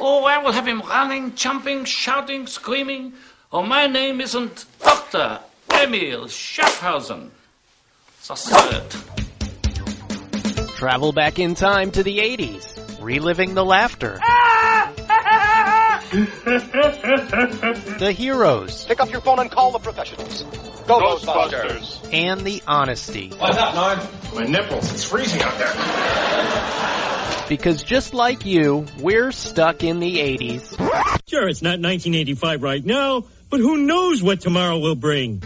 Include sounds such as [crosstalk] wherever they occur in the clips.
Oh, I will have him running, jumping, shouting, screaming. Oh, my name isn't Dr. Emil Schaffhausen. The third. Travel back in time to the 80s, reliving the laughter. Ah! The heroes Pick up your phone and call the professionals. Go, Ghostbusters. and the honesty. What's up, Nard? My nipples. It's freezing out there. Because just like you, we're stuck in the 80s. Sure, it's not 1985 right now, but who knows what tomorrow will bring?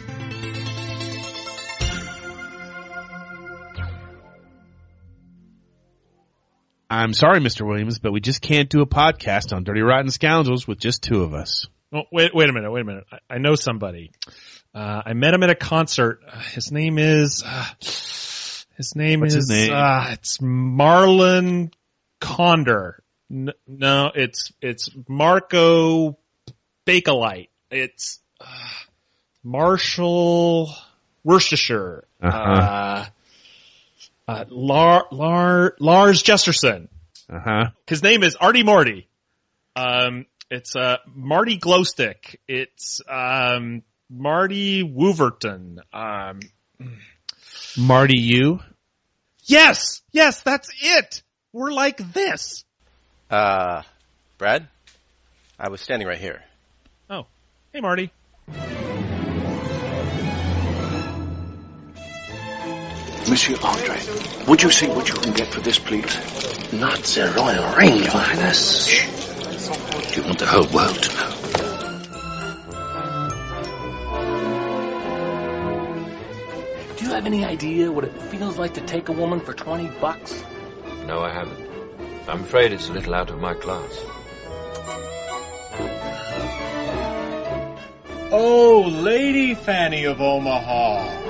I'm sorry, Mr. Williams, but we just can't do a podcast on Dirty Rotten Scoundrels with just two of us. Oh, wait, wait a minute, wait a minute. I, I know somebody. Uh, I met him at a concert. Uh, his name is, uh, his name What's is, his name? Uh, it's Marlon Condor. N- no, it's, it's Marco Bakelite. It's, uh, Marshall Worcestershire. Uh-huh. Uh, Lar, Lar, Lars Jesterson. Uh huh. His name is Artie Marty. Um, it's uh, Marty Glowstick. It's um, Marty Wooverton. Um, Marty, you? yes, yes, that's it. We're like this. Uh, Brad? I was standing right here. Oh, hey Marty. Monsieur Andre, would you see what you can get for this, please? Not the royal ring, Your Highness. Shh. Do you want the whole world to know? Do you have any idea what it feels like to take a woman for 20 bucks? No, I haven't. I'm afraid it's a little out of my class. Oh, Lady Fanny of Omaha.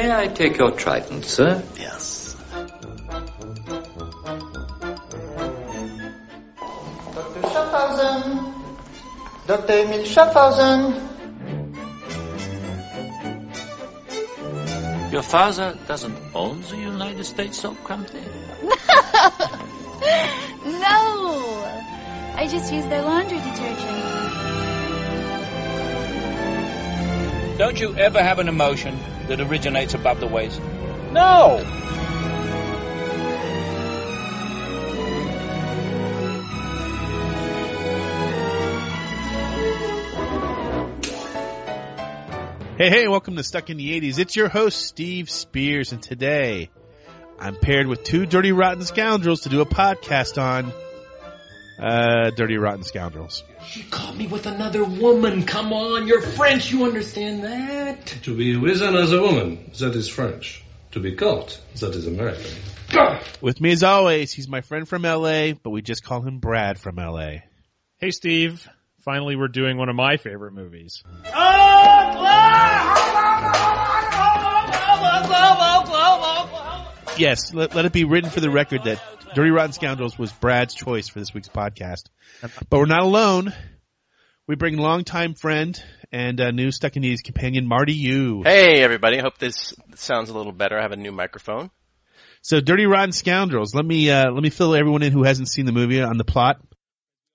May I take your trident, sir? Yes. Dr. Schaffhausen. Dr. Emil Schaffhausen. Your father doesn't own the United States Soap Company? [laughs] No! I just use their laundry detergent. Don't you ever have an emotion that originates above the waist? No! Hey, hey, welcome to Stuck in the 80s. It's your host, Steve Spears, and today I'm paired with two dirty rotten scoundrels to do a podcast on uh, Dirty Rotten Scoundrels. She caught me with another woman. Come on, you're French. You understand that? To be with another woman, that is French. To be caught, that is American. With me as always, he's my friend from LA, but we just call him Brad from LA. Hey Steve. Finally, we're doing one of my favorite movies. Yes, let, let it be written for the record that Dirty Rotten Scoundrels was Brad's choice for this week's podcast. But we're not alone. We bring longtime friend and uh, new Stuck in the 80s companion, Marty Yu. Hey, everybody. Hope this sounds a little better. I have a new microphone. So, Dirty Rotten Scoundrels. Let me uh, let me fill everyone in who hasn't seen the movie on the plot.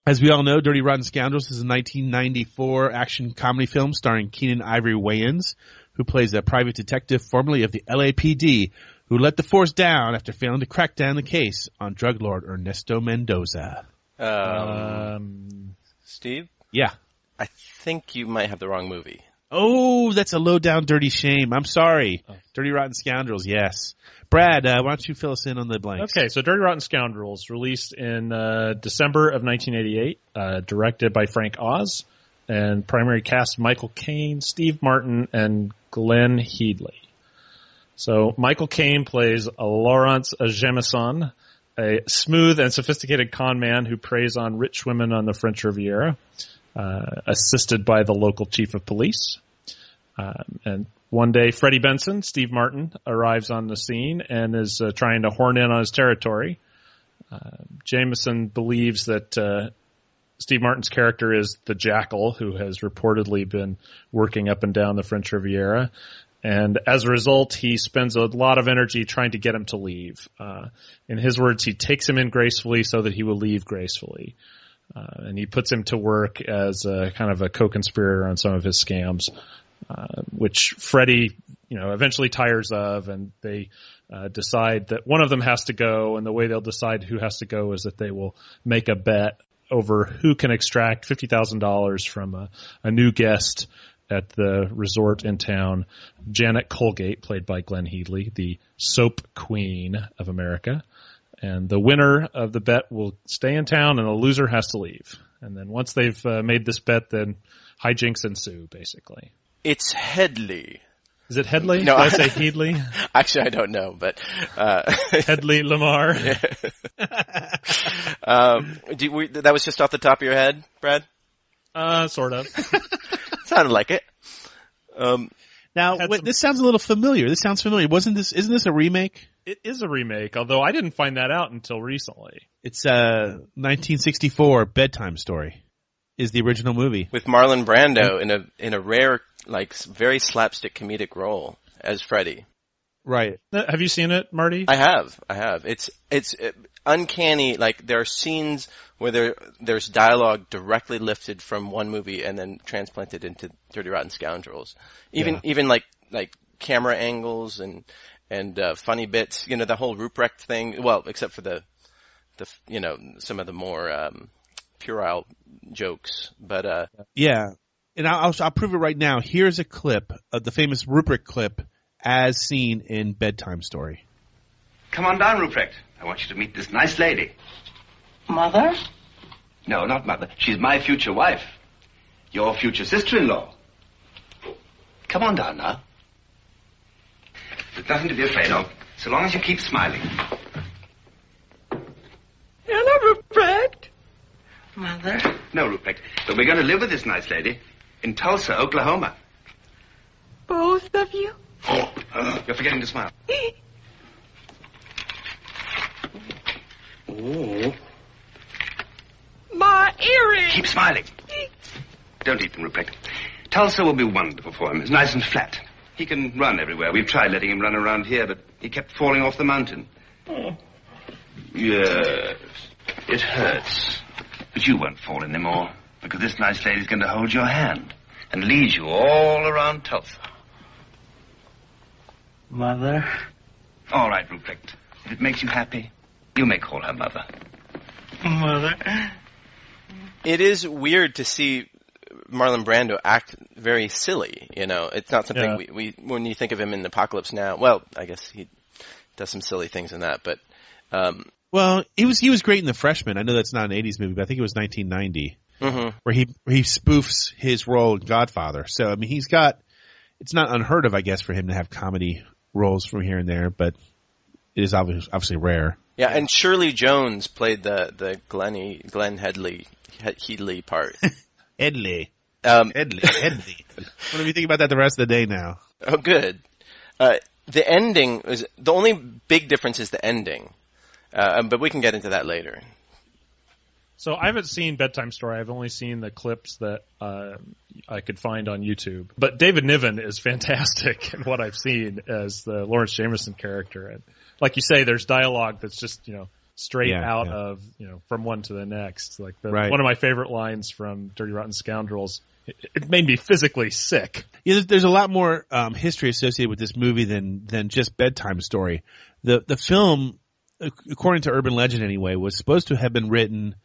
As we all know, Dirty Rotten Scoundrels is a 1994 action comedy film starring Keenen Ivory Wayans, who plays a private detective formerly of the LAPD, who let the force down after failing to crack down the case on drug lord Ernesto Mendoza. Um, Um, Steve, Yeah. I think you might have the wrong movie. Oh, that's a low down dirty shame. I'm sorry. Dirty Rotten Scoundrels, yes. Brad, uh, why don't you fill us in on the blanks? Okay, so Dirty Rotten Scoundrels, released in uh, December of 1988, uh, directed by Frank Oz, and primary cast Michael Caine, Steve Martin, and Glenn Headley. So Michael Caine plays Laurence Jameson, a smooth and sophisticated con man who preys on rich women on the French Riviera, uh, assisted by the local chief of police. Um, and one day, Freddie Benson, Steve Martin, arrives on the scene and is uh, trying to horn in on his territory. Uh, Jameson believes that uh, Steve Martin's character is the Jackal, who has reportedly been working up and down the French Riviera, And as a result, he spends a lot of energy trying to get him to leave. Uh, in his words, he takes him in gracefully so that he will leave gracefully. Uh, and he puts him to work as a kind of a co-conspirator on some of his scams, uh, which Freddie, you know, eventually tires of, and they uh, decide that one of them has to go. And the way they'll decide who has to go is that they will make a bet over who can extract fifty thousand dollars from a, a new guest at the resort in town, Janet Colgate, played by Glenn Headley, the soap queen of America. And the winner of the bet will stay in town and the loser has to leave. And then once they've uh, made this bet, then hijinks ensue, basically. It's Headley. Is it Headley? No, Did I say Headley? [laughs] Actually, I don't know, but uh, [laughs] Headley Lamar. [laughs] um, do we, that was just off the top of your head, Brad? Uh, sort of. [laughs] Sounded like it. Um, now, wait, this sounds a little familiar. This sounds familiar. Wasn't this? Isn't this a remake? It is a remake, although I didn't find that out until recently. It's uh 1964 bedtime story. Is the original movie with Marlon Brando in a in a rare like very slapstick comedic role as Freddy. Right. Have you seen it, Marty? I have. I have. It's it's uncanny. Like there are scenes where there there's dialogue directly lifted from one movie and then transplanted into Dirty Rotten Scoundrels. Even Yeah. even like like camera angles and and uh, funny bits. You know the whole Ruprecht thing. Well, except for the the you know some of the more um, puerile jokes. But uh, Yeah, and I'll, I'll I'll prove it right now. Here's a clip of the famous Ruprecht clip as seen in Bedtime Story. Come on down, Ruprecht. I want you to meet this nice lady. Mother? No, not mother. She's my future wife. Your future sister-in-law. Come on down now. There's nothing to be afraid of, so long as you keep smiling. Hello, Ruprecht. Mother? No, Ruprecht, but we're going to live with this nice lady in Tulsa, Oklahoma. Both of you? Oh, uh, you're forgetting to smile. Oh. My earring. Keep smiling. Don't eat them, Ruprecht. Tulsa will be wonderful for him. It's nice and flat. He can run everywhere. We've tried letting him run around here, but he kept falling off the mountain. Oh. Yes. It hurts. But you won't fall anymore, because this nice lady's going to hold your hand and lead you all around Tulsa. Mother? All right, Ruprecht. If it makes you happy, you may call her mother. Mother? it is weird to see Marlon Brando act very silly. You know, it's not something Yeah. we, we when you think of him in Apocalypse Now. Well, I guess he does some silly things in that, but um, Well, he was he was great in The Freshman. I know that's not an '80s movie, but I think it was 1990, Mhm. where he where he spoofs his role in Godfather. So I mean, he's got it's not unheard of, I guess, for him to have comedy roles from here and there, but it is obviously, obviously rare. yeah, and Shirley Jones played the the Glenny Glenn Headley Headley part. [laughs] Headley, Um, Headley, Headley. [laughs] what do you think about that the rest of the day now? Oh, good. Uh, the ending is the only big difference is the ending, uh, but we can get into that later. So I haven't seen Bedtime Story. I've only seen the clips that uh, I could find on YouTube. But David Niven is fantastic [laughs] in what I've seen as the Lawrence Jameson character. And like you say, there's dialogue that's just you know straight Yeah, out yeah. of you know from one to the next. Like the, Right. one of my favorite lines from Dirty Rotten Scoundrels. It, it made me physically sick. Yeah, there's, there's a lot more um, history associated with this movie than than just bedtime story. The the film, according to urban legend anyway, was supposed to have been written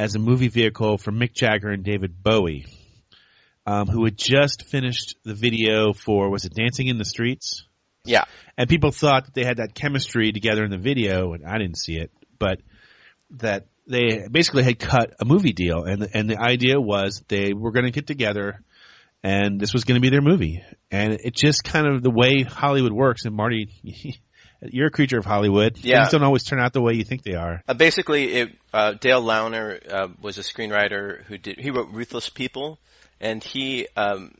as a movie vehicle for Mick Jagger and David Bowie, um, who had just finished the video for was it Dancing in the Streets? Yeah. And people thought that they had that chemistry together in the video, and I didn't see it, but that they basically had cut a movie deal, and and the idea was they were going to get together, and this was going to be their movie, and it just kind of the way Hollywood works. And Marty, [laughs] you're a creature of Hollywood. Yeah. Things don't always turn out the way you think they are. Uh, basically, it, uh, Dale Launer uh, was a screenwriter who did he wrote Ruthless People, and he um,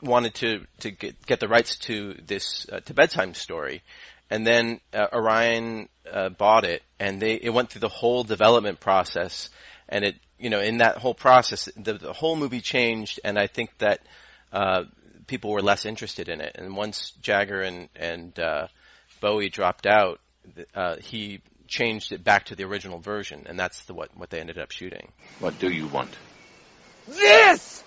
wanted to to get, get the rights to this uh, to bedtime story, and then uh, Orion uh, bought it, and they it went through the whole development process, and it you know in that whole process the, the whole movie changed, and I think that. Uh, people were less interested in it. And once Jagger and and uh, Bowie dropped out, uh, he changed it back to the original version, and that's the what what they ended up shooting. What do you want? This!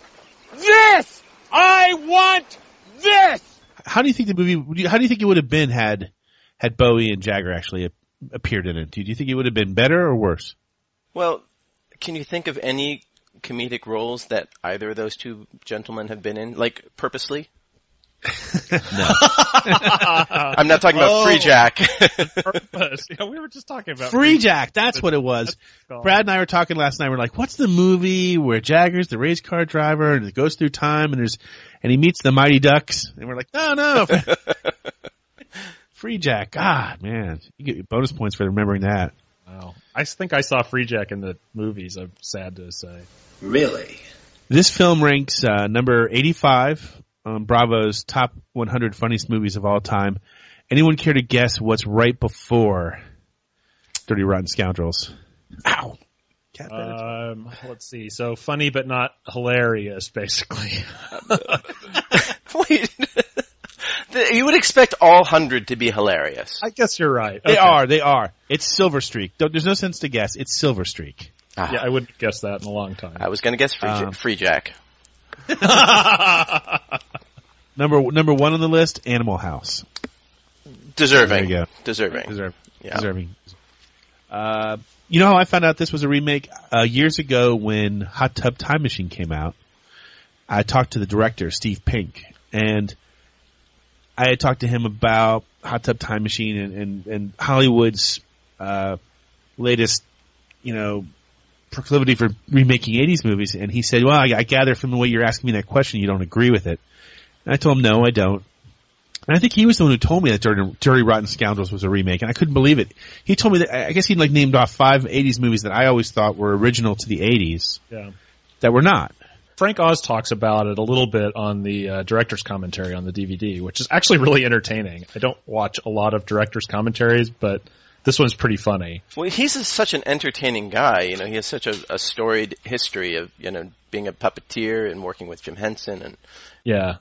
This! I want this! How do you think the movie? would How do you think it would have been had had Bowie and Jagger actually appeared in it? Do you think it would have been better or worse? Well, can you think of any comedic roles that either of those two gentlemen have been in, like purposely? No. [laughs] I'm not talking about Oh. Free Jack. Yeah, we were just talking about Free Jack, that's what it was. Brad and I were talking last night. We're like, "What's the movie where Jagger's the race car driver and it goes through time and there's and he meets the Mighty Ducks?" And we're like, "No, no, [laughs] Free Jack." God, man, you get bonus points for remembering that. Wow. I think I saw Free Jack in the movies. I'm sad to say. Really? This film ranks uh, number 85 on Bravo's top 100 funniest movies of all time. Anyone care to guess what's right before Dirty Rotten Scoundrels? Ow. Um, let's see. So funny but not hilarious, basically. [laughs] Wait. [laughs] You would expect all hundred to be hilarious. I guess you're right. They Okay. are. They are. It's Silver Streak. There's no sense to guess. It's Silver Streak. Ah, Yeah, I wouldn't guess that in a long time. I was going to guess Free, Um, Free Jack. [laughs] Number number one on the list, Animal House. Deserving. There you go. Deserving. Deserve, Yeah. Deserving. Uh, you know how I found out this was a remake? Uh, years ago when Hot Tub Time Machine came out, I talked to the director, Steve Pink, and I had talked to him about Hot Tub Time Machine and, and, and Hollywood's, uh, latest, you know, proclivity for remaking 80s movies. And he said, well, I, I gather from the way you're asking me that question, you don't agree with it. And I told him, no, I don't. And I think he was the one who told me that Dirty, Dirty Rotten Scoundrels was a remake, and I couldn't believe it. He told me that, I guess he'd like named off five 80s movies that I always thought were original to the 80s Yeah. that were not. Frank Oz talks about it a little bit on the uh, director's commentary on the DVD, which is actually really entertaining. I don't watch a lot of director's commentaries, but this one's pretty funny. Well, he's a, such an entertaining guy. You know, he has such a, a storied history of you know being a puppeteer and working with Jim Henson and Yeah.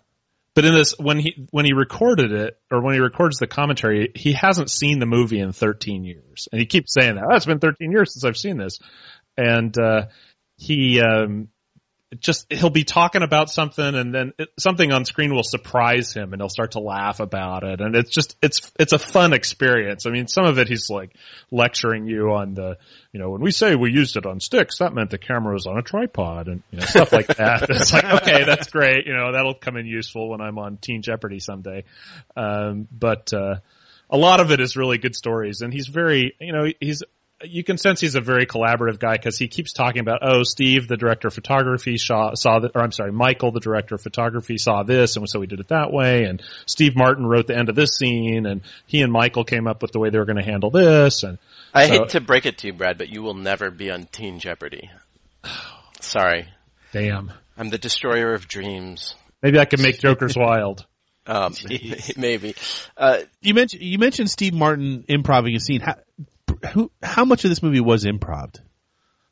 But in this, when he when he recorded it, or when he records the commentary, he hasn't seen the movie in 13 years, and he keeps saying that. Oh, it's been 13 years since I've seen this, and uh, he um, just he'll be talking about something, and then it, something on screen will surprise him, and he'll start to laugh about it, and it's just it's it's a fun experience. I mean, some of it he's like lecturing you on the, you know, when we say we used it on sticks, that meant the camera was on a tripod, and you know, stuff like that. [laughs] It's like okay, that's great, you know, that'll come in useful when I'm on Teen Jeopardy someday. Um, but uh, a lot of it is really good stories, and he's very, you know, he's you can sense he's a very collaborative guy because he keeps talking about, oh, Steve, the director of photography, saw, saw that, or I'm sorry, Michael, the director of photography, saw this, and so we did it that way. And Steve Martin wrote the end of this scene, and he and Michael came up with the way they were going to handle this. And I so- hate to break it to you, Brad, but you will never be on Teen Jeopardy. [sighs] Sorry. Damn. I'm the destroyer of dreams. maybe I can make Joker's Wild. [laughs] Um, [laughs] maybe. Uh, You mentioned you mentioned Steve Martin improving a scene. How, who, how much of this movie was improv?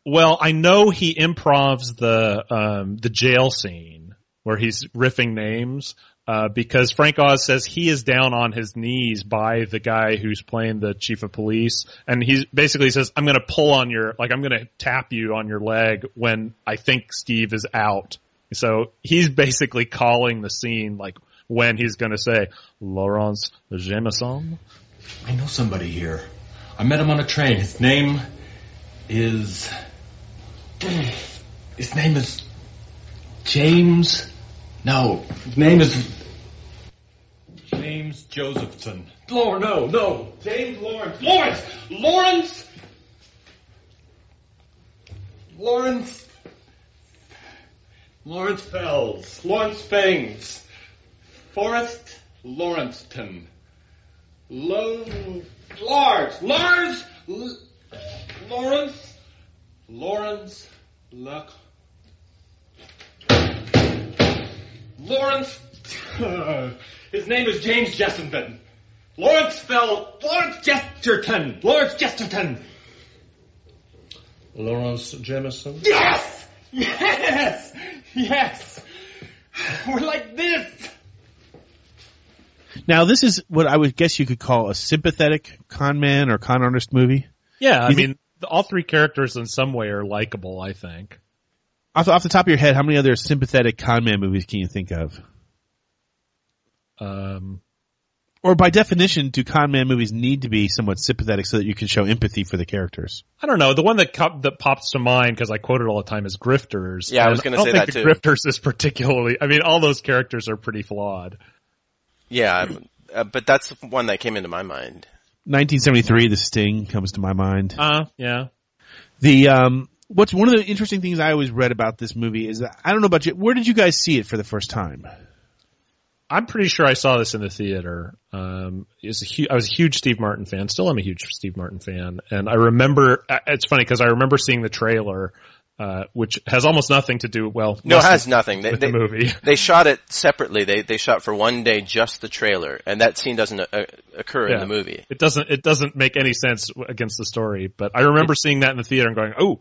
Well, I know he improvs the um, the jail scene where he's riffing names uh, because Frank Oz says he is down on his knees by the guy who's playing the chief of police, and he basically says, "I'm going to pull on your like I'm going to tap you on your leg when I think Steve is out." So he's basically calling the scene like when he's going to say Laurence Jameson. I know somebody here. I met him on a train. His name is. His name is. James. No, his name is. James Josephson. Lord, no, no. James Lawrence. Lawrence! Lawrence! Lawrence. Lawrence Fells. Lawrence Fangs. Forrest Lawrencetown. Lo, Lars, Lars, L- Lawrence, Lawrence, Luck, Lawrence. [laughs] his name is James Jessenton. Lawrence fell. Lawrence Jesterton. Lawrence Jesterton. Lawrence Jameson? Yes, yes, yes. We're like this. Now, this is what I would guess you could call a sympathetic con man or con artist movie. Yeah, I You mean, think- all three characters in some way are likable. I think. Off the, off the top of your head, how many other sympathetic con man movies can you think of? Um, Or by definition, do con man movies need to be somewhat sympathetic so that you can show empathy for the characters? I don't know. The one that co- that pops to mind because I quote it all the time is Grifters. Yeah, I was gonna don't say think that the too. Grifters is particularly. I mean, all those characters are pretty flawed. Yeah, uh, but that's the one that came into my mind. 1973, The Sting comes to my mind. Uh, yeah. The um, what's one of the interesting things I always read about this movie is that I don't know about you. Where did you guys see it for the first time? I'm pretty sure I saw this in the theater. Um, is a hu- I was a huge Steve Martin fan. Still, I'm a huge Steve Martin fan, and I remember. uh, It's funny because I remember seeing the trailer, uh, which has almost nothing to do. Well, No, it mostly has nothing. They, with they, the movie. [laughs] they shot it separately. They they shot for one day just the trailer, and that scene doesn't uh, occur in the movie. It doesn't. It doesn't make any sense against the story. But I remember seeing that in the theater and going, "Oh,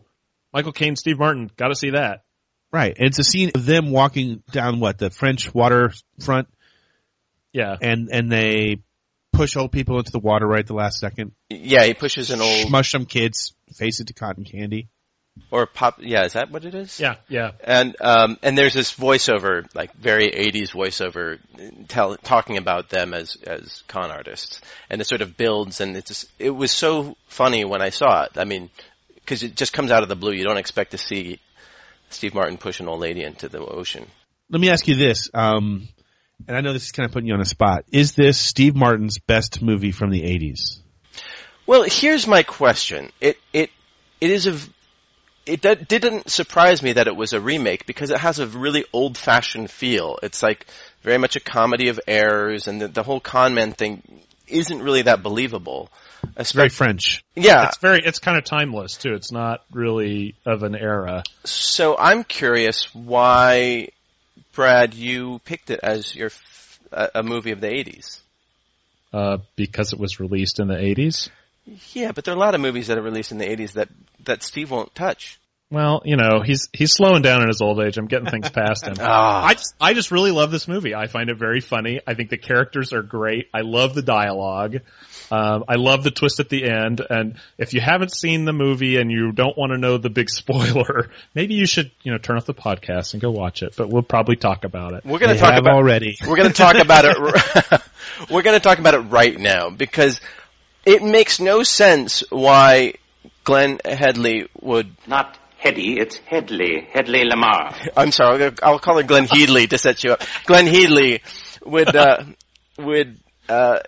Michael Caine, Steve Martin, got to see that." Right, and it's a scene of them walking down what the French waterfront, Yeah, and and they push old people into the water right at the last second. Yeah, he pushes an old Smush some kids, face it to cotton candy. Or pop. Yeah, is that what it is? yeah, yeah. And um and there's this voiceover, like very 80s voiceover, tell, talking about them as as con artists, and it sort of builds, and it's just, it was so funny when I saw it. I mean, because it just comes out of the blue. You don't expect to see Steve Martin push an old lady into the ocean. Let me ask you this, um, and I know this is kind of putting you on a spot. Is this Steve Martin's best movie from the 80s? Well, here's my question. It it it is a v- it d- didn't surprise me that it was a remake because it has a really old-fashioned feel. It's like very much a comedy of errors, and the, the whole con man thing isn't really that believable. It's very French. Yeah. It's very. It's kind of timeless too. It's not really of an era. So I'm curious why, Brad, you picked it as your f- a, a movie of the '80s. Uh, because it was released in the 80s. Yeah, but there are a lot of movies that are released in the '80s that that Steve won't touch. Well, you know, he's he's slowing down in his old age. I'm getting things past him. [laughs] Ah. I just I just really love this movie. I find it very funny. I think the characters are great. I love the dialogue. Um, I love the twist at the end. And if you haven't seen the movie and you don't want to know the big [laughs] spoiler, maybe you should you know turn off the podcast and go watch it. But we'll probably talk about it. We're going to talk have about already. [laughs] We're going to talk about it. we're going to talk about it right now because it makes no sense why Glenn Headley would. Not Heady, it's Headley. Headley Lamar. I'm sorry, I'll, I'll call her Glenn Heedley to set you up. Glenn Heedley would uh, would uh,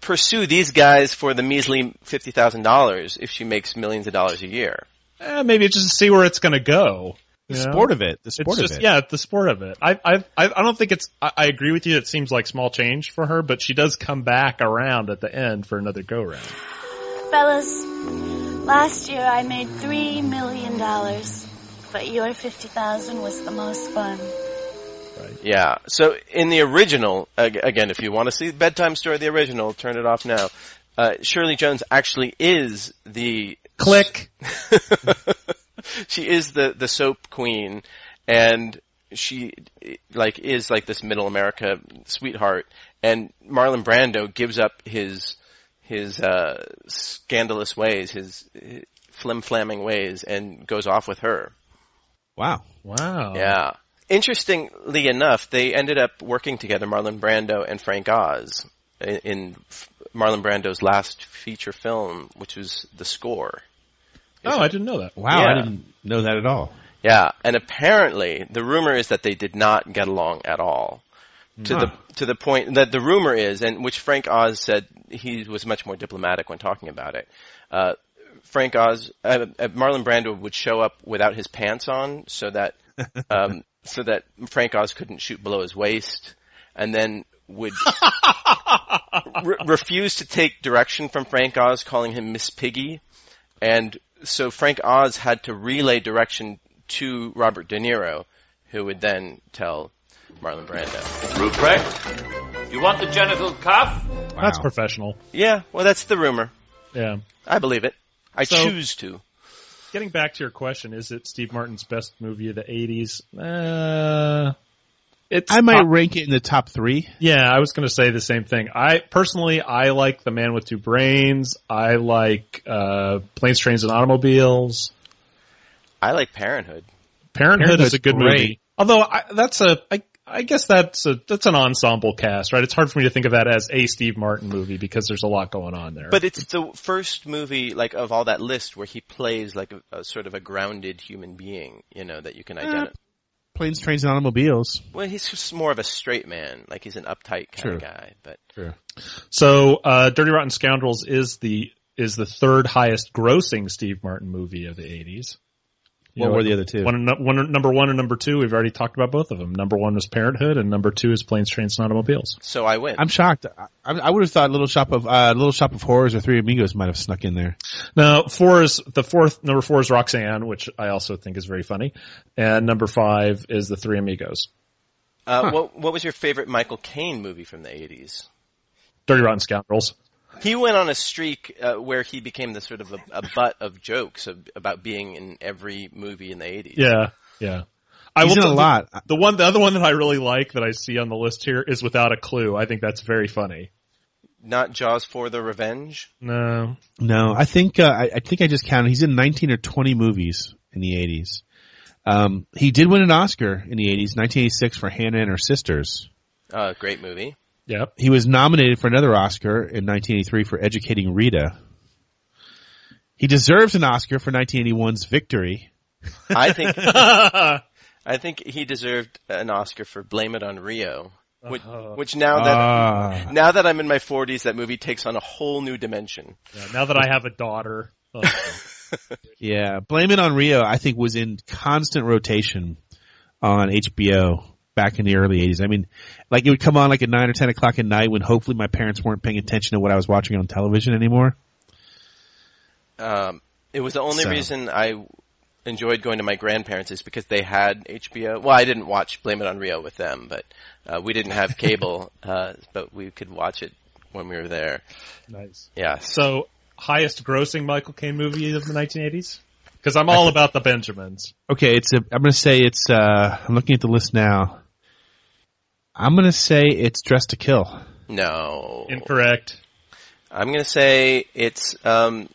pursue these guys for the measly fifty thousand dollars if she makes millions of dollars a year. Eh, maybe just to see where it's going to go. The you know? sport of it. The It's sport of it. yeah, the sport of it. I I I I don't think it's. I, I agree with you. It seems like small change for her, but she does come back around at the end for another go round. Fellas, last year I made three million dollars, but your fifty thousand was the most fun. Right. Yeah. So in the original, again, if you want to see the bedtime story, the original, turn it off now. Uh, Shirley Jones actually is the click. [laughs] she is the the soap queen, and she like is like this middle America sweetheart. And Marlon Brando gives up his his uh, scandalous ways, his, his flim flamming ways, and goes off with her. Wow. Wow. Yeah. Interestingly enough, they ended up working together, Marlon Brando and Frank Oz, in, in Marlon Brando's last feature film, which was The Score. Oh, I didn't know that. Wow, Yeah. I didn't know that at all. Yeah, and apparently the rumor is that they did not get along at all. To Huh. the to the point that the rumor is, and which Frank Oz said he was much more diplomatic when talking about it. Uh, Frank Oz, uh, uh, Marlon Brando would show up without his pants on, so that [laughs] um, so that Frank Oz couldn't shoot below his waist, and then would [laughs] re- refuse to take direction from Frank Oz, calling him Miss Piggy, and so Frank Oz had to relay direction to Robert De Niro, who would then tell Marlon Brando. Ruprecht, you want the genital cuff? That's professional. Yeah, well, that's the rumor. Yeah. I believe it. I So- choose to. Getting back to your question, is it Steve Martin's best movie of the '80s? Uh, It's I might top- rank it in the top three. Yeah, I was going to say the same thing. I personally, I like The Man with Two Brains. I like uh, Planes, Trains, and Automobiles. I like Parenthood. Parenthood is a good great. movie. Although I, that's a, I, I guess that's a that's an ensemble cast, right? It's hard for me to think of that as a Steve Martin movie because there's a lot going on there. But it's the first movie, like of all that list, where he plays like a, a sort of a grounded human being. You know that you can identify. Planes, Trains, and Automobiles. Well, he's just more of a straight man. Like he's an uptight kind Sure. of guy. But Sure. so, uh, Dirty Rotten Scoundrels is the is the third highest grossing Steve Martin movie of the 80s. You What know, were the other two? One, one, number one and number two, we've already talked about both of them. Number one was Parenthood, and number two is Planes, Trains, and Automobiles. so I win. I'm shocked. I, I would have thought Little Shop of uh, Little Shop of Horrors or Three Amigos might have snuck in there. Now, four is the fourth. Number four is Roxanne, which I also think is very funny, and number five is the Three Amigos. Uh, what What was your favorite Michael Caine movie from the eighties? Dirty Rotten Scoundrels. He went on a streak uh, where he became the sort of a, a butt of jokes of, about being in every movie in the eighties. Yeah, yeah. I He's will in a the- lot. The one, the other one that I really like that I see on the list here is Without a Clue. I think that's very funny. Not Jaws for the Revenge. No, No, I think uh, I, I think I just counted. He's in 19 or 20 movies in the 80s. Um, he did win an Oscar in the 80s, 1986 for Hannah and Her Sisters. Uh, great movie. Yep. He was nominated for another Oscar in 1983 for Educating Rita. He deserves an Oscar for 1981's Victory. I think [laughs] I think he deserved an Oscar for Blame It on Rio. Which, which now that Ah. now that I'm in my 40s, that movie takes on a whole new dimension. Yeah, now that I have a daughter, oh, [laughs] Yeah, Blame It on Rio, I think was in constant rotation on HBO back in the early 80s. I mean, like it would come on like at 9 or 10 o'clock at night when hopefully my parents weren't paying attention to what I was watching on television anymore. Um, it was the only So- reason I enjoyed going to my grandparents is because they had HBO. Well, I didn't watch Blame It on Rio with them, but uh, we didn't have cable, [laughs] uh, but we could watch it when we were there. nice. Yeah. So, highest grossing Michael Caine movie of the 1980s? Because I'm all about the Benjamins. Okay, it's a, I'm gonna say it's, uh, I'm looking at the list now. I'm gonna say it's Dress to Kill. No. Incorrect. I'm going to say it's um,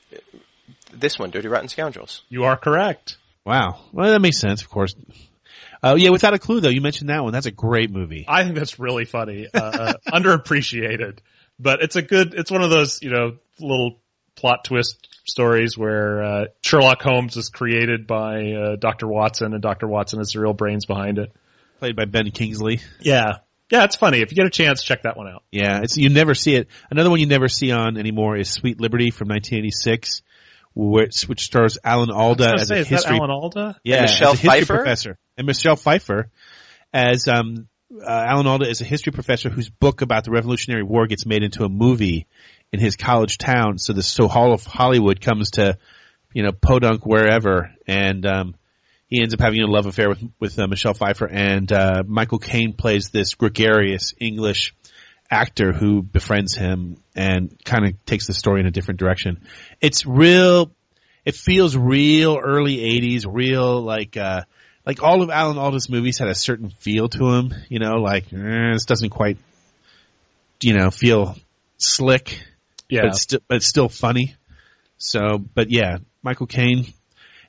this one, Dirty Rotten Scoundrels. You are correct. Wow. Well, that makes sense, of course. Uh, yeah, without a clue though, you mentioned that one. That's a great movie. I think that's really funny. Uh, [laughs] underappreciated, but it's a good. It's one of those you know little plot twist stories where uh, Sherlock Holmes is created by uh, Doctor Watson, and Doctor Watson is the real brains behind it. Played by Ben Kingsley. Yeah, yeah, it's funny. If you get a chance, check that one out. Yeah, it's you never see it. Another one you never see on anymore is Sweet Liberty from 1986, which, which stars Alan Alda I was as gonna say, a is that history Alan Alda? Yeah, And Michelle as a history Pfeiffer? professor, and Michelle Pfeiffer as um, uh, Alan Alda is a history professor whose book about the Revolutionary War gets made into a movie in his college town. So the so Hall of Hollywood comes to, you know, Podunk wherever, and um, he ends up having a love affair with with uh, Michelle Pfeiffer, and uh, Michael Caine plays this gregarious English actor who befriends him and kind of takes the story in a different direction. It's real. It feels real early '80s, real like uh like all of Alan Alda's movies had a certain feel to them. You know, like eh, this doesn't quite, you know, feel slick. Yeah. but it's, sti- but it's still funny. So, but yeah, Michael Caine.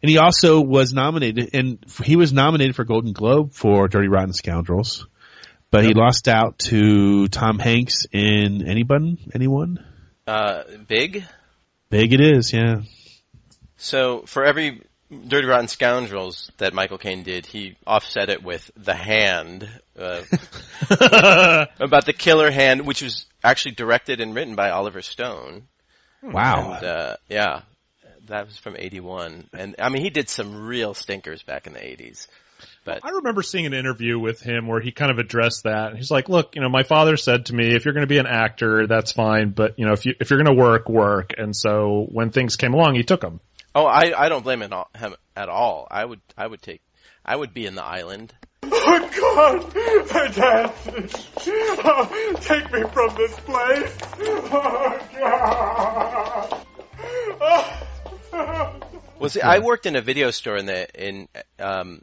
And he also was nominated, and he was nominated for Golden Globe for Dirty Rotten Scoundrels, but he lost out to Tom Hanks in Anyone? Anyone? Uh, big. Big it is, yeah. So for every Dirty Rotten Scoundrels that Michael Caine did, he offset it with The Hand, uh, [laughs] [laughs] about the killer hand, which was actually directed and written by Oliver Stone. Wow. And, uh, yeah, that was from '81, and I mean he did some real stinkers back in the '80s. But I remember seeing an interview with him where he kind of addressed that. And he's like, "Look, you know, my father said to me, if you're going to be an actor, that's fine, but you know, if you if you're going to work, work." And so when things came along, he took them. oh, I I don't blame him at all. I would I would take I would be in the island. Oh God! Dad! Oh, take me from this place! Oh God! Oh. [laughs] Well, see, I worked in a video store in the in um,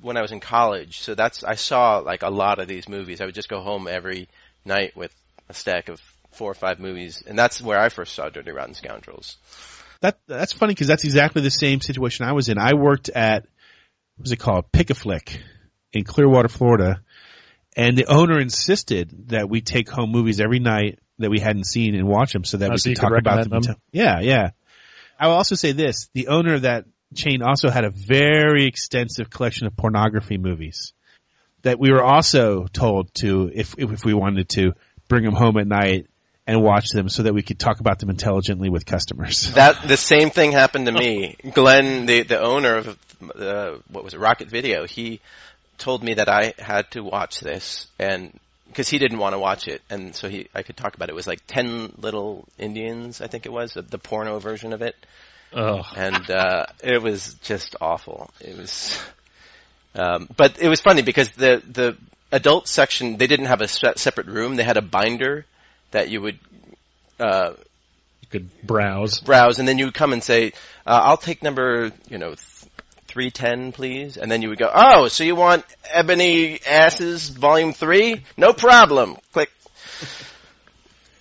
when I was in college, so that's I saw like a lot of these movies. I would just go home every night with a stack of four or five movies, and that's where I first saw Dirty Rotten Scoundrels. That that's funny because that's exactly the same situation I was in. I worked at what was it called Pick a Flick in Clearwater, Florida, and the owner insisted that we take home movies every night that we hadn't seen and watch them so that Oh, we so could you could talk about them. them? Yeah, yeah. I will also say this: the owner of that chain also had a very extensive collection of pornography movies that we were also told to, if if we wanted to, bring them home at night and watch them so that we could talk about them intelligently with customers. [laughs] That the same thing happened to me. Glenn, the the owner of uh, what was it, Rocket Video, he told me that I had to watch this, and because he didn't want to watch it, and so he I could talk about it. It was like Ten Little Indians, I think it was the, the porno version of it, Oh. and uh, it was just awful. It was, um, but it was funny because the the adult section they didn't have a se- separate room; they had a binder that you would. Uh, you could browse, browse, and then you would come and say, uh, "I'll take number, you know, three ten, please." And then you would go, "Oh, so you want Ebony Asses Volume Three? No problem." Click.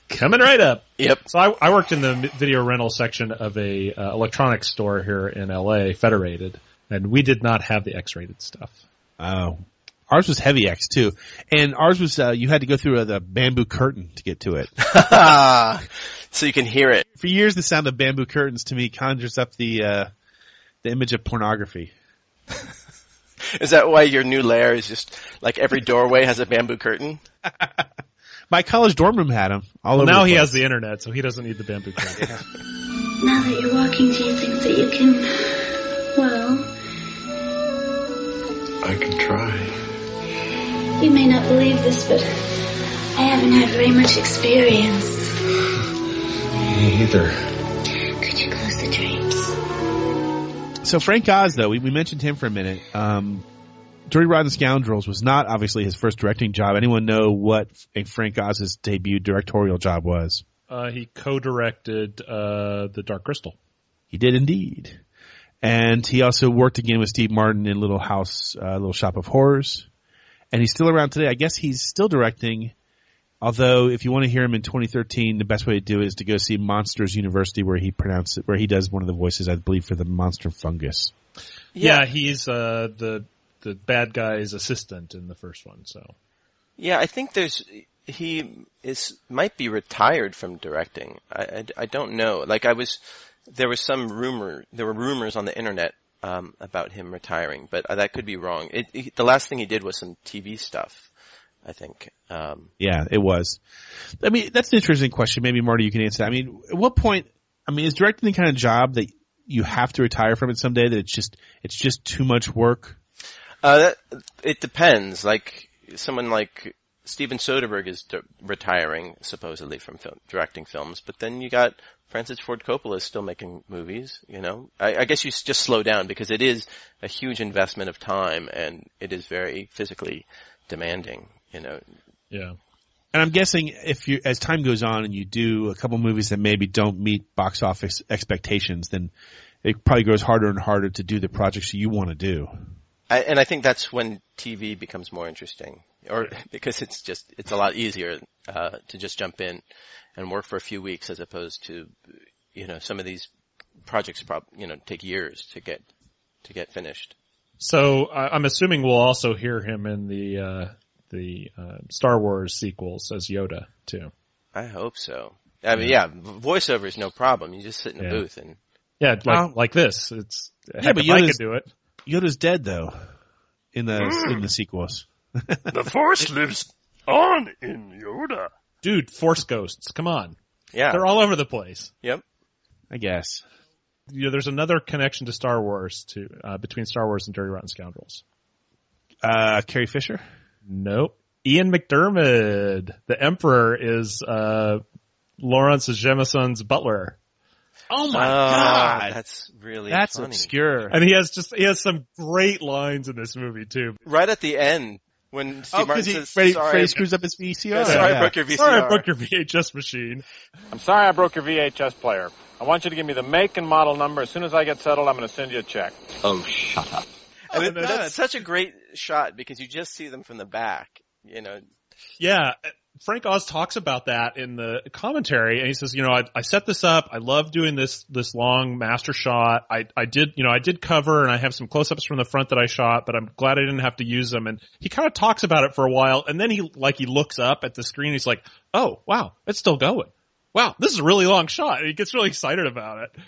Coming right up. Yep. So I, I worked in the video rental section of a uh, electronics store here in LA, Federated, and we did not have the X-rated stuff. Oh, ours was heavy X too, and ours was uh, you had to go through a, the bamboo curtain to get to it. [laughs] so you can hear it. For years, the sound of bamboo curtains to me conjures up the uh, the image of pornography. [laughs] Is that why your new lair is just like every doorway has a bamboo curtain? [laughs] My college dorm room had them. All well, over now the he place. has the internet, so he doesn't need the bamboo curtain. [laughs] Now that you're walking, do you think that you can, well, I can try. you may not believe this, but I haven't had very much experience. Me either. Could you close the drapes? So Frank Oz, though, we, we mentioned him for a minute. Um, Dirty Rotten Scoundrels was not obviously his first directing job. Anyone know what a Frank Oz's debut directorial job was? uh, he co-directed uh, the Dark Crystal. He did indeed. And he also worked again with Steve Martin in Little House, uh, Little Shop of Horrors. And he's still around today. I guess he's still directing. Although, if you want to hear him in 2013, the best way to do it is to go see Monsters University, where he pronounces, where he does one of the voices, I believe, for the monster fungus. Yeah, he's uh, the the bad guy's assistant in the first one. So Yeah, I think there's he is might be retired from directing. I, I, I don't know. Like I was, there was some rumor. There were rumors on the internet um, about him retiring, but uh, that could be wrong. It, he, the last thing he did was some TV stuff. I think. Um, Yeah, it was. I mean, that's an interesting question. Maybe Marty, you can answer that. I mean, at what point? I mean, is directing the kind of job that you have to retire from it someday? That it's just it's just too much work. Uh, that, it depends. Like someone like Steven Soderbergh is d- retiring supposedly from film, directing films, but then you got Francis Ford Coppola is still making movies. You know, I, I guess you just slow down because it is a huge investment of time and it is very physically demanding. You know, yeah. And I'm guessing if you, as time goes on and you do a couple movies that maybe don't meet box office expectations, then it probably grows harder and harder to do the projects you want to do. I, and I think that's when TV becomes more interesting, or [laughs] because it's just it's a lot easier uh, to just jump in and work for a few weeks as opposed to you know some of these projects prob you know take years to get to get finished. So I'm assuming we'll also hear him in the uh, the uh, Star Wars sequels as Yoda too. I hope so. I mean, yeah, voiceover is no problem. You just sit in a Yeah. booth and Yeah, like Well- like this. It's heck, yeah, but if I Yoda's, could do it. Yoda's dead though in the Mm. in the sequels. [laughs] The Force lives on in Yoda. Dude, Force Ghosts, come on. Yeah. They're all over the place. Yep. I guess. You know, there's another connection to Star Wars to uh, between Star Wars and Dirty Rotten Scoundrels. Uh, Carrie Fisher. Nope. Ian McDiarmid, the Emperor, is uh, Lawrence Jameson's butler. Oh Oh, my god, that's really that's funny. obscure. And he has just he has some great lines in this movie too. Right at the end when Steve Oh, Martin because he says, Freddie, "Sorry, Freddie screws up his VCR. Yeah, sorry, I Yeah. broke your VCR." Sorry, I broke your VHS machine. I'm sorry I broke your VHS player. I want you to give me the make and model number. As soon as I get settled, I'm going to send you a check. Oh, shut up. And And it- then- that's such a great shot because you just see them from the back. You know, Yeah, Frank Oz talks about that in the commentary, and he says, you know, I, I set this up. I love doing this this long master shot. I I did, you know, I did cover, and I have some close ups from the front that I shot, but I'm glad I didn't have to use them. And he kind of talks about it for a while, and then he like he looks up at the screen. He's like, oh wow, it's still going. Wow, this is a really long shot. And he gets really excited about it.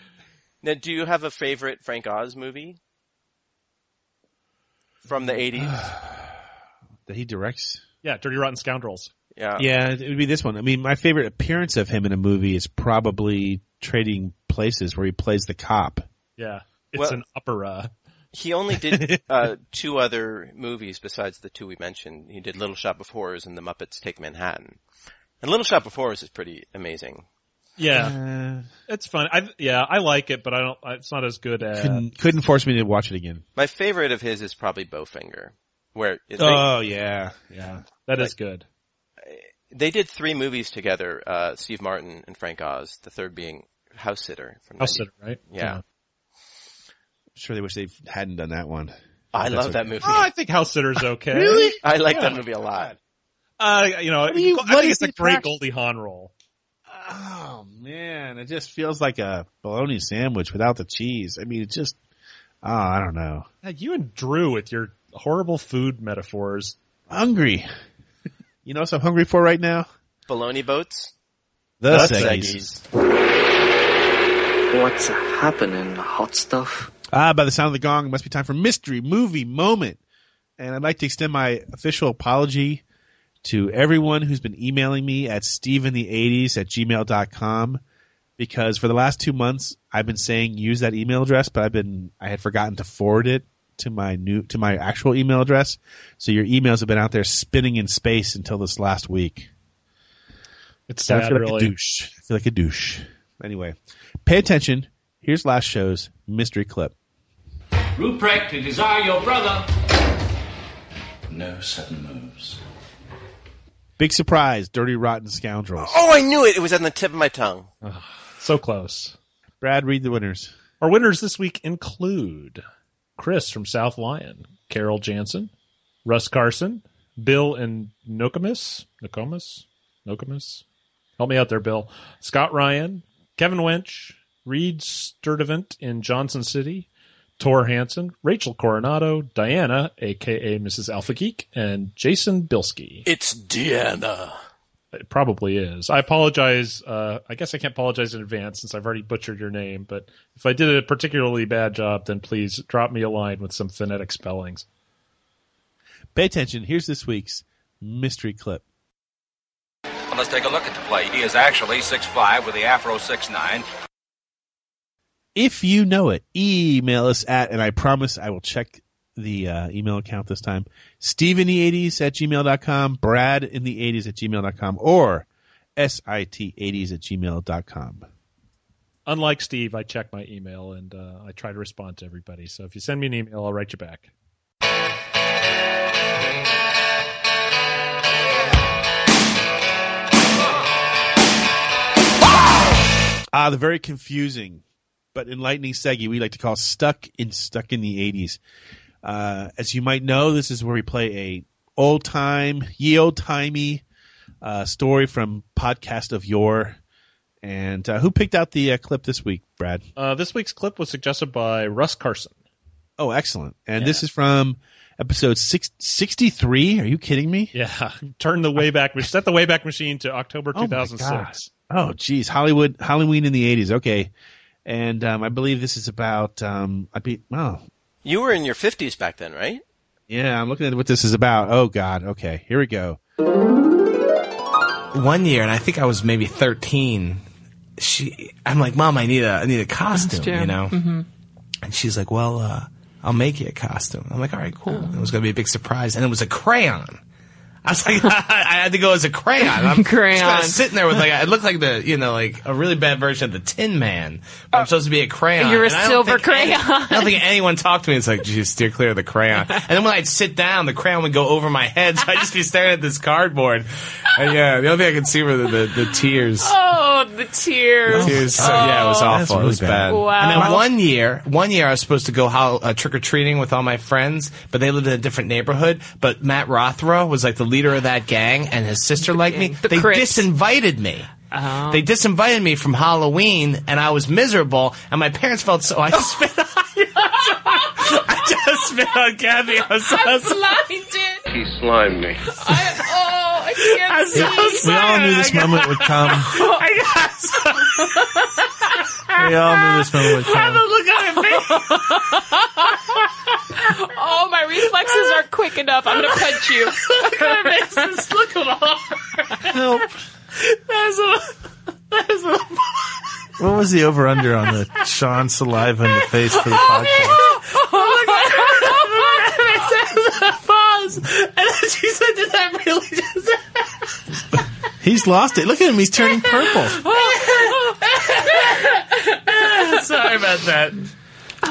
now do you have a favorite Frank Oz movie from the eighties? [sighs] That he directs. Yeah, Dirty Rotten Scoundrels. Yeah. Yeah, it would be this one. I mean, my favorite appearance of him in a movie is probably Trading Places, where he plays the cop. Yeah, it's Well- an opera. He only did [laughs] uh, two other movies besides the two we mentioned. He did Little Shop of Horrors and The Muppets Take Manhattan. And Little Shop of Horrors is pretty amazing. Yeah, it's fun. I yeah, I like it, but I don't. It's not as good as. Couldn't couldn't force me to watch it again. My favorite of his is probably Bowfinger, where it, Oh yeah, yeah. That is Like- good. they did three movies together. Uh, Steve Martin and Frank Oz. The third being House Sitter. From House 90 Sitter, right? Yeah. Sure, they wish they hadn't done that one. I That's love okay. that movie. Oh, I think House Sitter's okay. Really? I like Yeah. that movie a lot. Uh, you know, What do you- I think it's a great attraction? Goldie Hawn role. Oh man, it just feels like a bologna sandwich without the cheese. I mean, it just. Oh, I don't know. You and Drew with your horrible food metaphors. Hungry. You know what I'm hungry for right now? Bologna boats. The, The Seggies. What's happening, hot stuff? Ah, by the sound of the gong, it must be time for mystery movie moment. And I'd like to extend my official apology to everyone who's been emailing me at steveinthe80s at gmail.com because for the last two months I've been saying use that email address, but I've been, I had forgotten to forward it to my new, to my actual email address. So your emails have been out there spinning in space until this last week. It's So I sad, feel like really. a douche. I feel like a douche. Anyway, pay attention. Here's last show's mystery clip. Ruprecht, it is I, your brother. No sudden moves. Big surprise, Dirty Rotten Scoundrels. Oh, I knew it. It was on the tip of my tongue. So close. Brad, read the winners. Our winners this week include Chris from South Lyon, Carol Jansen, Russ Carson, Bill and Nokomis, Nokomis, Nokomis. Help me out there, Bill. Scott Ryan, Kevin Wench, Reed Sturdivant in Johnson City, Tor Hansen, Rachel Coronado, Diana, aka Mrs. Alpha Geek, and Jason Bilski. It's Deanna. It probably is. I apologize. Uh, I guess I can't apologize in advance since I've already butchered your name. But if I did a particularly bad job, then please drop me a line with some phonetic spellings. Pay attention. Here's this week's mystery clip. Well, let's take a look at the play. He is actually 6'5 with the Afro 6'9. If you know it, email us at, and I promise I will check the uh, email account this time, Steve in the 80s at gmail.com, Brad in the 80s at gmail.com, or SIT80s at gmail.com. Unlike Steve, I check my email and uh, I try to respond to everybody. So if you send me an email, I'll write you back. Ah, the very confusing but in Lightning Seggy we like to call Stuck in Stuck in the 80s. Uh, as you might know, this is where we play a old time, ye old timey uh, story from podcast of yore. And uh, who picked out the uh, clip this week, Brad? Uh, this week's clip was suggested by Russ Carson. Oh, excellent! And this is from episode six, 63. Are you kidding me? Yeah, [laughs] turn the wayback, set the wayback machine to October Oh my 2006. Oh, geez, Hollywood, Halloween in the 80s. Okay, and um, I believe this is about. Um, I be well, You were in your fifties back then, right? yeah. I'm looking at what this is about. Oh God. Okay, here we go. one year, and I think I was maybe thirteen. She, I'm like, Mom, I need a, I need a costume, Costume. you know. Mm-hmm. And she's like, Well, uh, I'll make you a costume. I'm like, All right, cool. And it was gonna be a big surprise, and it was a crayon. I was like, [laughs] I had to go as a crayon. I'm Crayon. just kinda sitting there with like, it looked like the, you know, like a really bad version of the Tin Man. But I'm supposed to be a crayon. You're a And I don't silver think any- crayon. I don't think anyone talked to me. It's like, just steer clear of the crayon. [laughs] And then when I'd sit down, the crayon would go over my head, so I'd just be staring at this cardboard. And yeah, the only thing I could see were the, the, the tears. Oh Oh, the tears. Tears. Oh. Yeah, it was That's awful. it was bad. bad. Wow. And then one year, one year I was supposed to go how, uh, trick or treating with all my friends, but they lived in a different neighborhood. But Matt Rothrow was like the leader of that gang, and his sister liked me. The they Crips. disinvited me. Oh. They disinvited me from Halloween, and I was miserable. And my parents felt so. I just spit. [laughs] I just spit on Kathy. I was so I'm blinded. He slimed me. I, oh, I can't I'm see. so We all knew this moment would come. [laughs] I got so. We all knew this moment would [laughs] Have come. a look on your face. Oh, my reflexes are quick enough. I'm gonna punch you. Look at her face. Just Look at all. Help. There's a. There's a. What was the over under on the Sean saliva in the face for the oh, podcast? Look at her. Look at her face. There's a pause. And then she said, "Did that really just?" He's lost it. Look at him. He's turning purple. [laughs] Sorry about that.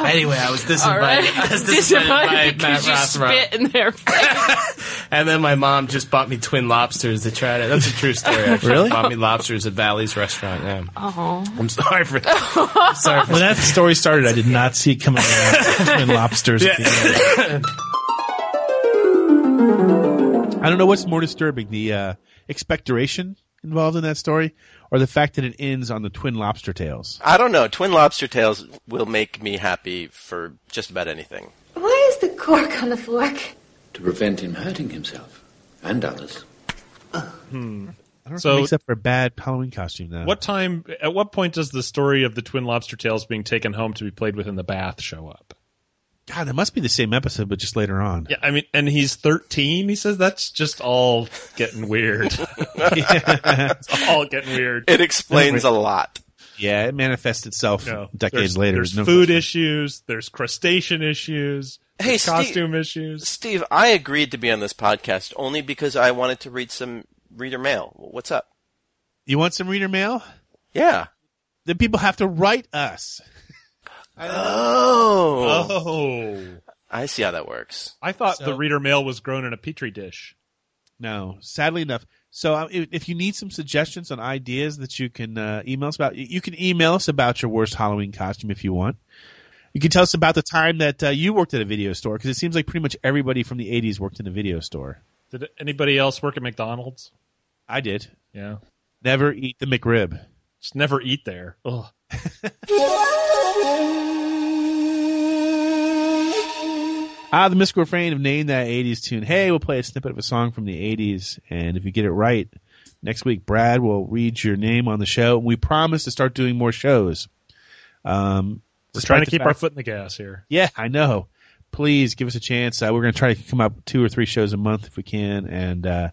[laughs] Anyway, I was All right. disinvited. [laughs] I was disinvited by Matt because you Rothrock. spit in their [laughs] face. And then my mom just bought me twin lobsters to try to. That's a true story. Actually. Really? Bought me lobsters at Valley's restaurant. Yeah. Oh. I'm sorry for. I'm sorry for. When that story started, I did not see it coming around. Twin lobsters. at the end. I don't know what's more disturbing: the uh, expectoration involved in that story, or the fact that it ends on the twin lobster tails. I don't know. Twin lobster tails will make me happy for just about anything. Why is the cork on the fork? To prevent him hurting himself. And others. Hmm. I don't So- if it makes up for a bad Halloween costume. Though. What time? At what point does the story of the twin lobster tails being taken home to be played with in the bath show up? God, that must be the same episode, but just later on. Yeah, I mean, and he's 13. He says that's just all getting weird. [laughs] it's all getting weird. It explains a lot. Yeah, it manifests itself You know, decades there's, later. There's no food question. issues. There's crustacean issues. Hey, there's Steve- costume issues. Steve, I agreed to be on this podcast only because I wanted to read some reader mail. What's up? You want some reader mail? Yeah. Then people have to write us. Oh. Oh, I see how that works. I thought So- the reader mail was grown in a petri dish. No, sadly enough. So uh, if, if you need some suggestions on ideas that you can uh, email us about, you can email us about your worst Halloween costume if you want. You can tell us about the time that uh, you worked at a video store because it seems like pretty much everybody from the '80s worked in a video store. Did anybody else work at McDonald's? I did. Yeah. Never eat the McRib. Just never eat there. Ugh. [laughs] Ah, the mystical refrain of name that 80s tune. Hey, we'll play a snippet of a song from the 80s, and if you get it right, next week Brad will read your name on the show. We promise to start doing more shows. Um, We're trying to keep fact- our foot in the gas here. Yeah, I know. Please give us a chance. Uh, we're going to try to come up two or three shows a month if we can, and uh,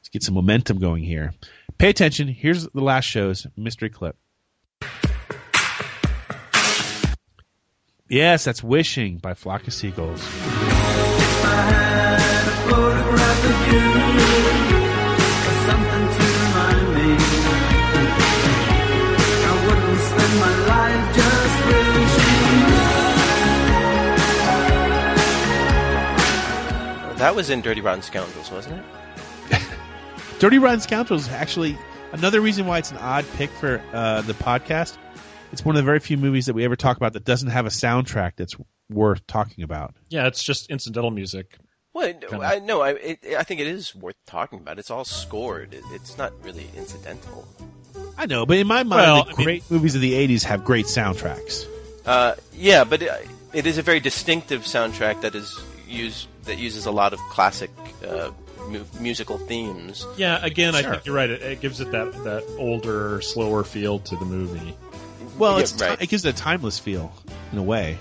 let's get some momentum going here. Pay attention. Here's the last show's mystery clip. Yes, that's "Wishing" by Flock of Seagulls. That was in Dirty Rotten Scoundrels, wasn't it? [laughs] Dirty Rotten Scoundrels is actually another reason why it's an odd pick for uh, the podcast. It's one of the very few movies that we ever talk about that doesn't have a soundtrack that's worth talking about. Yeah, it's just incidental music. Well, Kinda. I no, I it, I think it is worth talking about. It's all scored. It, it's not really incidental. I know, but in my mind, Well, the I mean- great movies of the '80s have great soundtracks. Uh, yeah, but it, it is a very distinctive soundtrack that is used that uses a lot of classic uh, mu- musical themes. Yeah, again, I think you're right. It, it gives it that, that older, slower feel to the movie. Well, Yeah, right. it gives it a timeless feel in a way.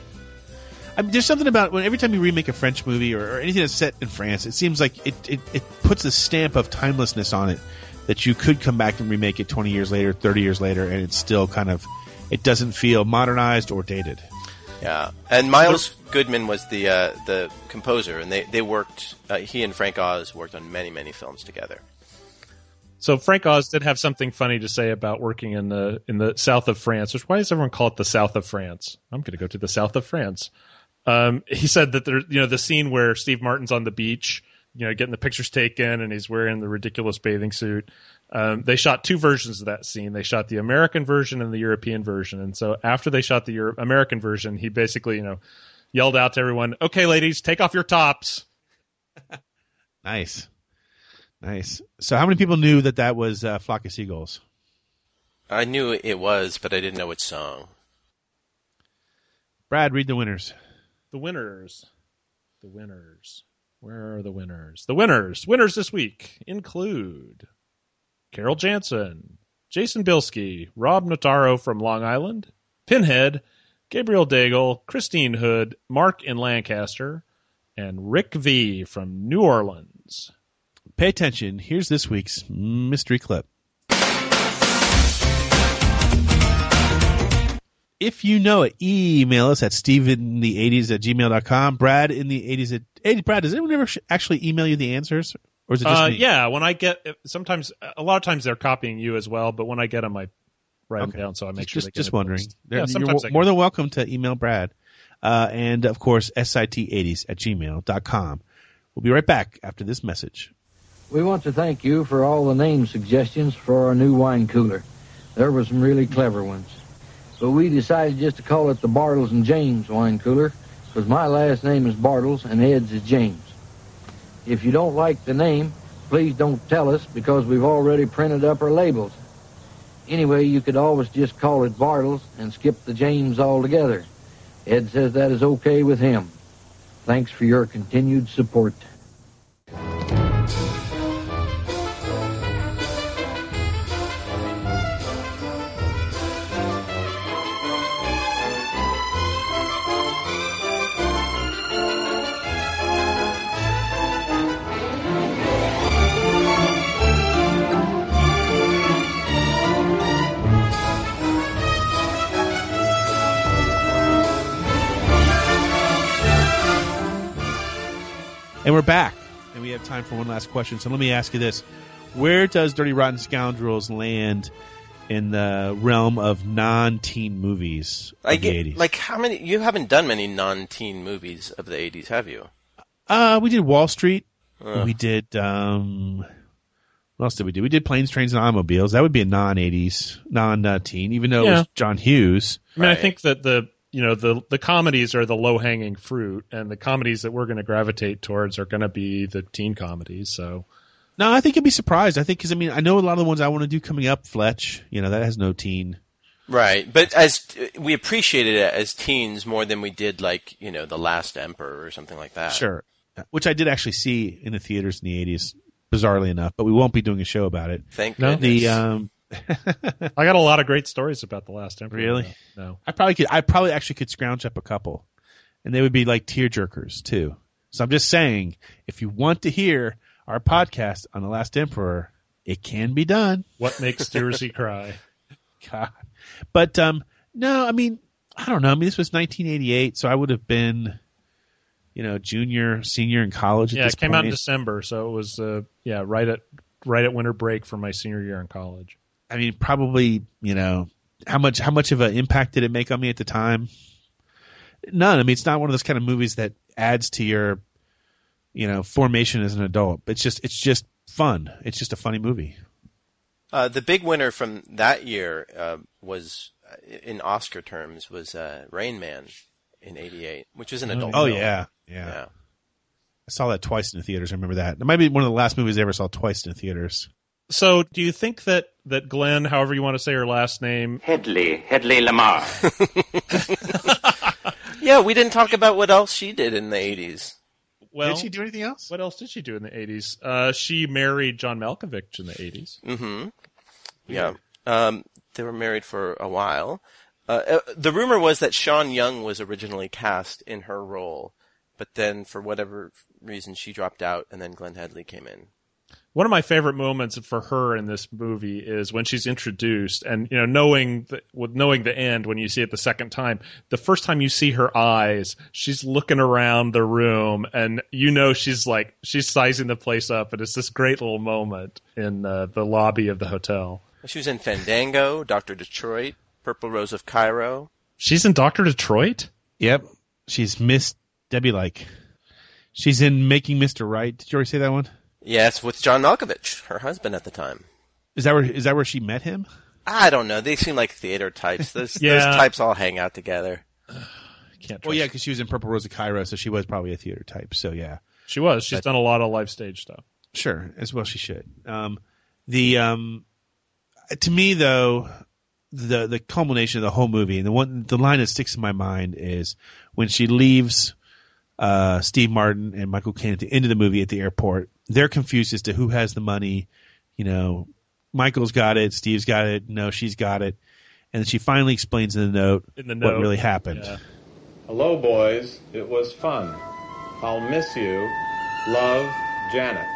I mean, there's something about when every time you remake a French movie or, or anything that's set in France, it seems like it, it, it puts a stamp of timelessness on it that you could come back and remake it 20 years later, 30 years later, and it's still kind of it doesn't feel modernized or dated. Yeah, and Miles Goodman was the uh, the composer, and they they worked. Uh, he and Frank Oz worked on many many films together. So Frank Oz did have something funny to say about working in the in the south of France. Which why does everyone call it the south of France? I'm going to go to the south of France. Um, he said that there, you know, the scene where Steve Martin's on the beach you know getting the pictures taken, and he's wearing the ridiculous bathing suit. Um, they shot two versions of that scene. They shot the American version and the European version. And so after they shot the Euro- American version, he basically you know yelled out to everyone, "Okay, ladies, take off your tops." [laughs] Nice, nice. So, how many people knew that that was uh, "Flock of Seagulls"? I knew it was, but I didn't know which song. Brad, read the winners. The winners. The winners. Where are the winners? The winners. Winners this week include Carol Jansen, Jason Bilski, Rob Notaro from Long Island, Pinhead, Gabriel Daigle, Christine Hood, Mark in Lancaster, and Rick V from New Orleans. Pay attention. Here's this week's mystery clip. If you know it, email us at steveinthe80s at gmail.com. Brad in the 80s at 80. Brad, does anyone ever actually email you the answers? Or is it just Uh, me? yeah, when I get sometimes a lot of times they're copying you as well, but when I get them, I write Okay. them down so I make just, sure just, just in wondering. Yeah, You're more than welcome to email Brad. Uh, and of course, sit80s at gmail.com. We'll be right back after this message. We want to thank you for all the name suggestions for our new wine cooler. There were some really clever ones. But we decided just to call it the Bartles and James wine cooler because my last name is Bartles and Ed's is James. If you don't like the name, please don't tell us because we've already printed up our labels. Anyway, you could always just call it Bartles and skip the James altogether. Ed says that is okay with him. Thanks for your continued support. And we're back. And we have time for one last question. So let me ask you this. Where does Dirty Rotten Scoundrels land in the realm of non teen movies of I the get 80s? like how many? You haven't done many non-teen movies of the '80s, have you? Uh, we did Wall Street. Ugh. We did, um, what else did we do? We did Planes, Trains, and Automobiles. That would be a non 80s, non uh, teen, even though it was John Hughes. I mean, I think that the you know the the comedies are the low hanging fruit, and the comedies that we're going to gravitate towards are going to be the teen comedies. So No, I think you'd be surprised. I think, cause I mean, I know a lot of the ones I want to do coming up, Fletch, you know, that has no teen. Right, but as we appreciated it as teens more than we did like you know the Last Emperor or something like that. Sure. Which I did actually see in the theaters in the 80s, bizarrely enough, but we won't be doing a show about it. Thank No. goodness. The, um, [laughs] I got a lot of great stories about the last Emperor. Really? though. No. I probably could. I probably actually could scrounge up a couple, and they would be like tear jerkers too. So I'm just saying, if you want to hear our podcast on the Last Emperor, it can be done. What makes Jersey [laughs] cry? God, but um, no, I mean, I don't know. I mean, this was 1988, so I would have been, you know, junior, senior in college. At Yeah, it came out in. December, so it was uh, yeah right at right at winter break for my senior year in college. I mean, probably, you know, how much how much of an impact did it make on me at the time? None. I mean, it's not one of those kind of movies that adds to your, you know, formation as an adult. It's just it's just fun. It's just a funny movie. Uh, the big winner from that year uh, was, uh, in Oscar terms, was uh, Rain Man in '88, which is an adult. Oh film. yeah, yeah. I saw that twice in the theaters. I remember that. It might be one of the last movies I ever saw twice in the theaters. So, do you think that that Glenn, however you want to say her last name, Headley, Headley Lamar. [laughs] Yeah, we didn't talk about what else she did in the '80s. well, did she do anything else? What else did she do in the eighties? Uh, she married John Malkovich in the eighties. Mm-hmm. Yeah. Um, they were married for a while. Uh, uh, the rumor was that Sean Young was originally cast in her role, but then for whatever reason she dropped out, and then Glenne Headly came in. One of my favorite moments for her in this movie is when she's introduced, and you know, knowing the, with knowing the end when you see it the second time. The first time you see her eyes, she's looking around the room, and you know she's like she's sizing the place up, and it's this great little moment in uh, the lobby of the hotel. She was in Fandango, Doctor Detroit, Purple Rose of Cairo. She's in Doctor Detroit. Yep, she's Miss Debbie like. She's in Making Mr. Right. Did you already say that one? Yes, with John Malkovich, her husband at the time. Is that where is that where she met him? I don't know. They seem like theater types. Those, [laughs] Yeah. those types all hang out together. [sighs] Can't. Well, yeah, because she was in Purple Rose of Cairo, so she was probably a theater type. So yeah, She was. She's But- done a lot of live stage stuff. Sure, as well she should. Um, the um, to me though, the the culmination of the whole movie and the one the line that sticks in my mind is when she leaves uh, Steve Martin and Michael Caine at the end of the movie at the airport. They're confused as to who has the money. You know, Michael's got it, Steve's got it, no, she's got it, and she finally explains in the note, In the what really happened. yeah. Hello, boys. It was fun. I'll miss you. Love, Janet,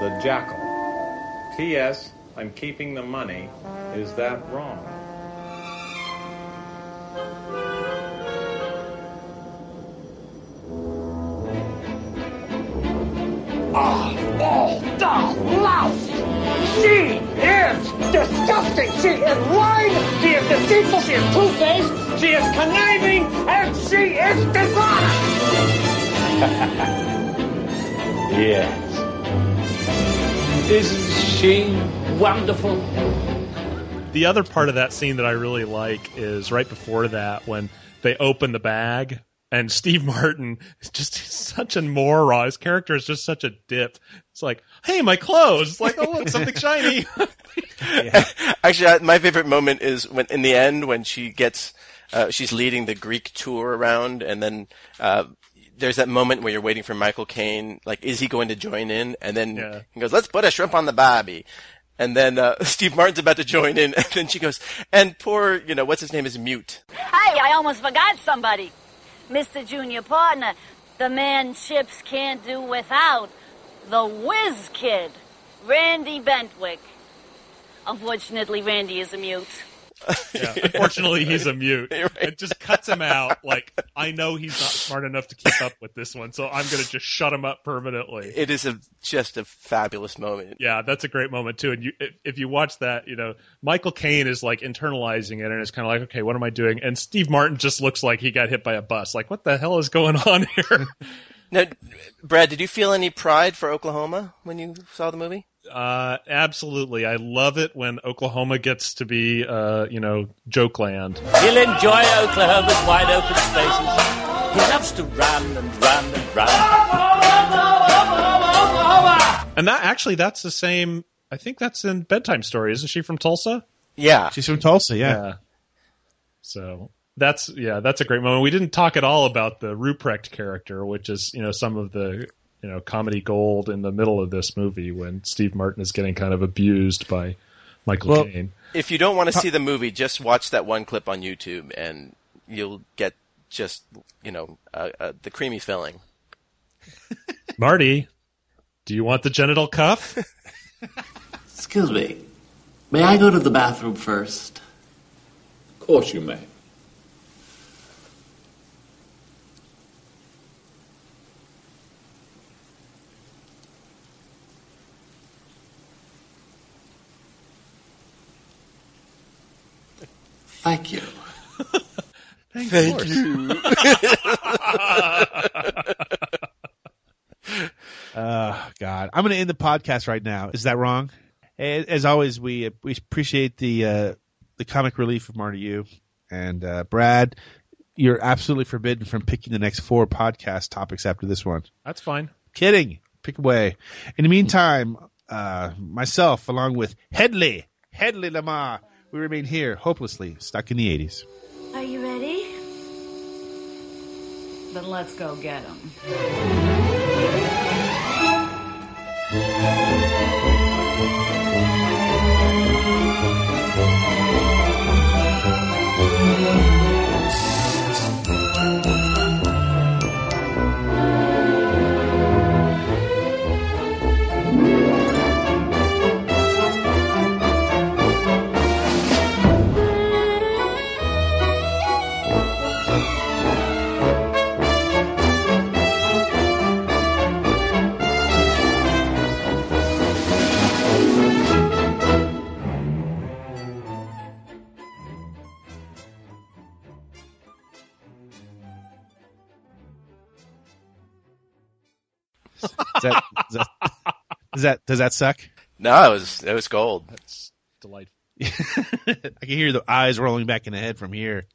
the jackal. P.S. I'm keeping the money. Is that wrong? Ah, oh, the louse! She is disgusting! She is lying! She is deceitful! She is two-faced! She is conniving! And she is dishonest! Yes. Isn't she wonderful? The other part of that scene that I really like is right before that when they open the bag and Steve Martin is just such a moron. His character is just such a dip. It's like, hey, my clothes. It's Like, oh, look, something [laughs] shiny. Actually, my favorite moment is when in the end when she gets uh, she's leading the Greek tour around, and then uh, there's that moment where you're waiting for Michael Caine. Like, is he going to join in? And then he goes, "Let's put a shrimp on the barbie." And then uh, [laughs] Steve Martin's about to join in, [laughs] and then she goes, "And poor, you know, what's his name is mute." Hey, I almost forgot somebody. Mr. Junior Partner, the man ships can't do without. The whiz kid, Randy Bentwick. Unfortunately, Randy is a mute. [laughs] Yeah, [laughs] unfortunately, he's a mute. [laughs] It just cuts him out. Like, I know he's not smart enough to keep up with this one, so I'm going to just shut him up permanently. It is a just a fabulous moment. Yeah, that's a great moment too. And you, if, if you watch that, you know, Michael Caine is like internalizing it, and it's kind of like, okay, what am I doing? And Steve Martin just looks like he got hit by a bus. Like, what the hell is going on here? Now, Brad, did you feel any pride for Oklahoma when you saw the movie? Uh, absolutely. I love it when Oklahoma gets to be, uh, you know, joke land. He'll enjoy Oklahoma's wide open spaces. He loves to run and run and run. And that actually, that's the same. I think that's in Bedtime Story. Isn't she from Tulsa? Yeah, she's from Tulsa. Yeah. So that's yeah, that's a great moment. We didn't talk at all about the Ruprecht character, which is you know some of the you know comedy gold in the middle of this movie when Steve Martin is getting kind of abused by Michael Well, Caine. If you don't want to see the movie, just watch that one clip on YouTube, and you'll get just you know uh, uh, the creamy filling. [laughs] Marty, do you want the genital cuff? Excuse me. May I go to the bathroom first? Of course you may. Thank you. [laughs] Thank you. Uh, [laughs] God, I'm going to end the podcast right now. Is that wrong? As, as always, we we appreciate the uh, the comic relief of Marty U and uh, Brad. You're absolutely forbidden from picking the next four podcast topics after this one. That's fine. Kidding. Pick away. In the meantime, uh, myself, along with Headley, Headley Lamar, we remain here, hopelessly stuck in the 80s. Are you ready? Then let's go get them. [laughs] that, is that, is that does that suck? No, it was it was gold. That's delightful. [laughs] I can hear the eyes rolling back in the head from here.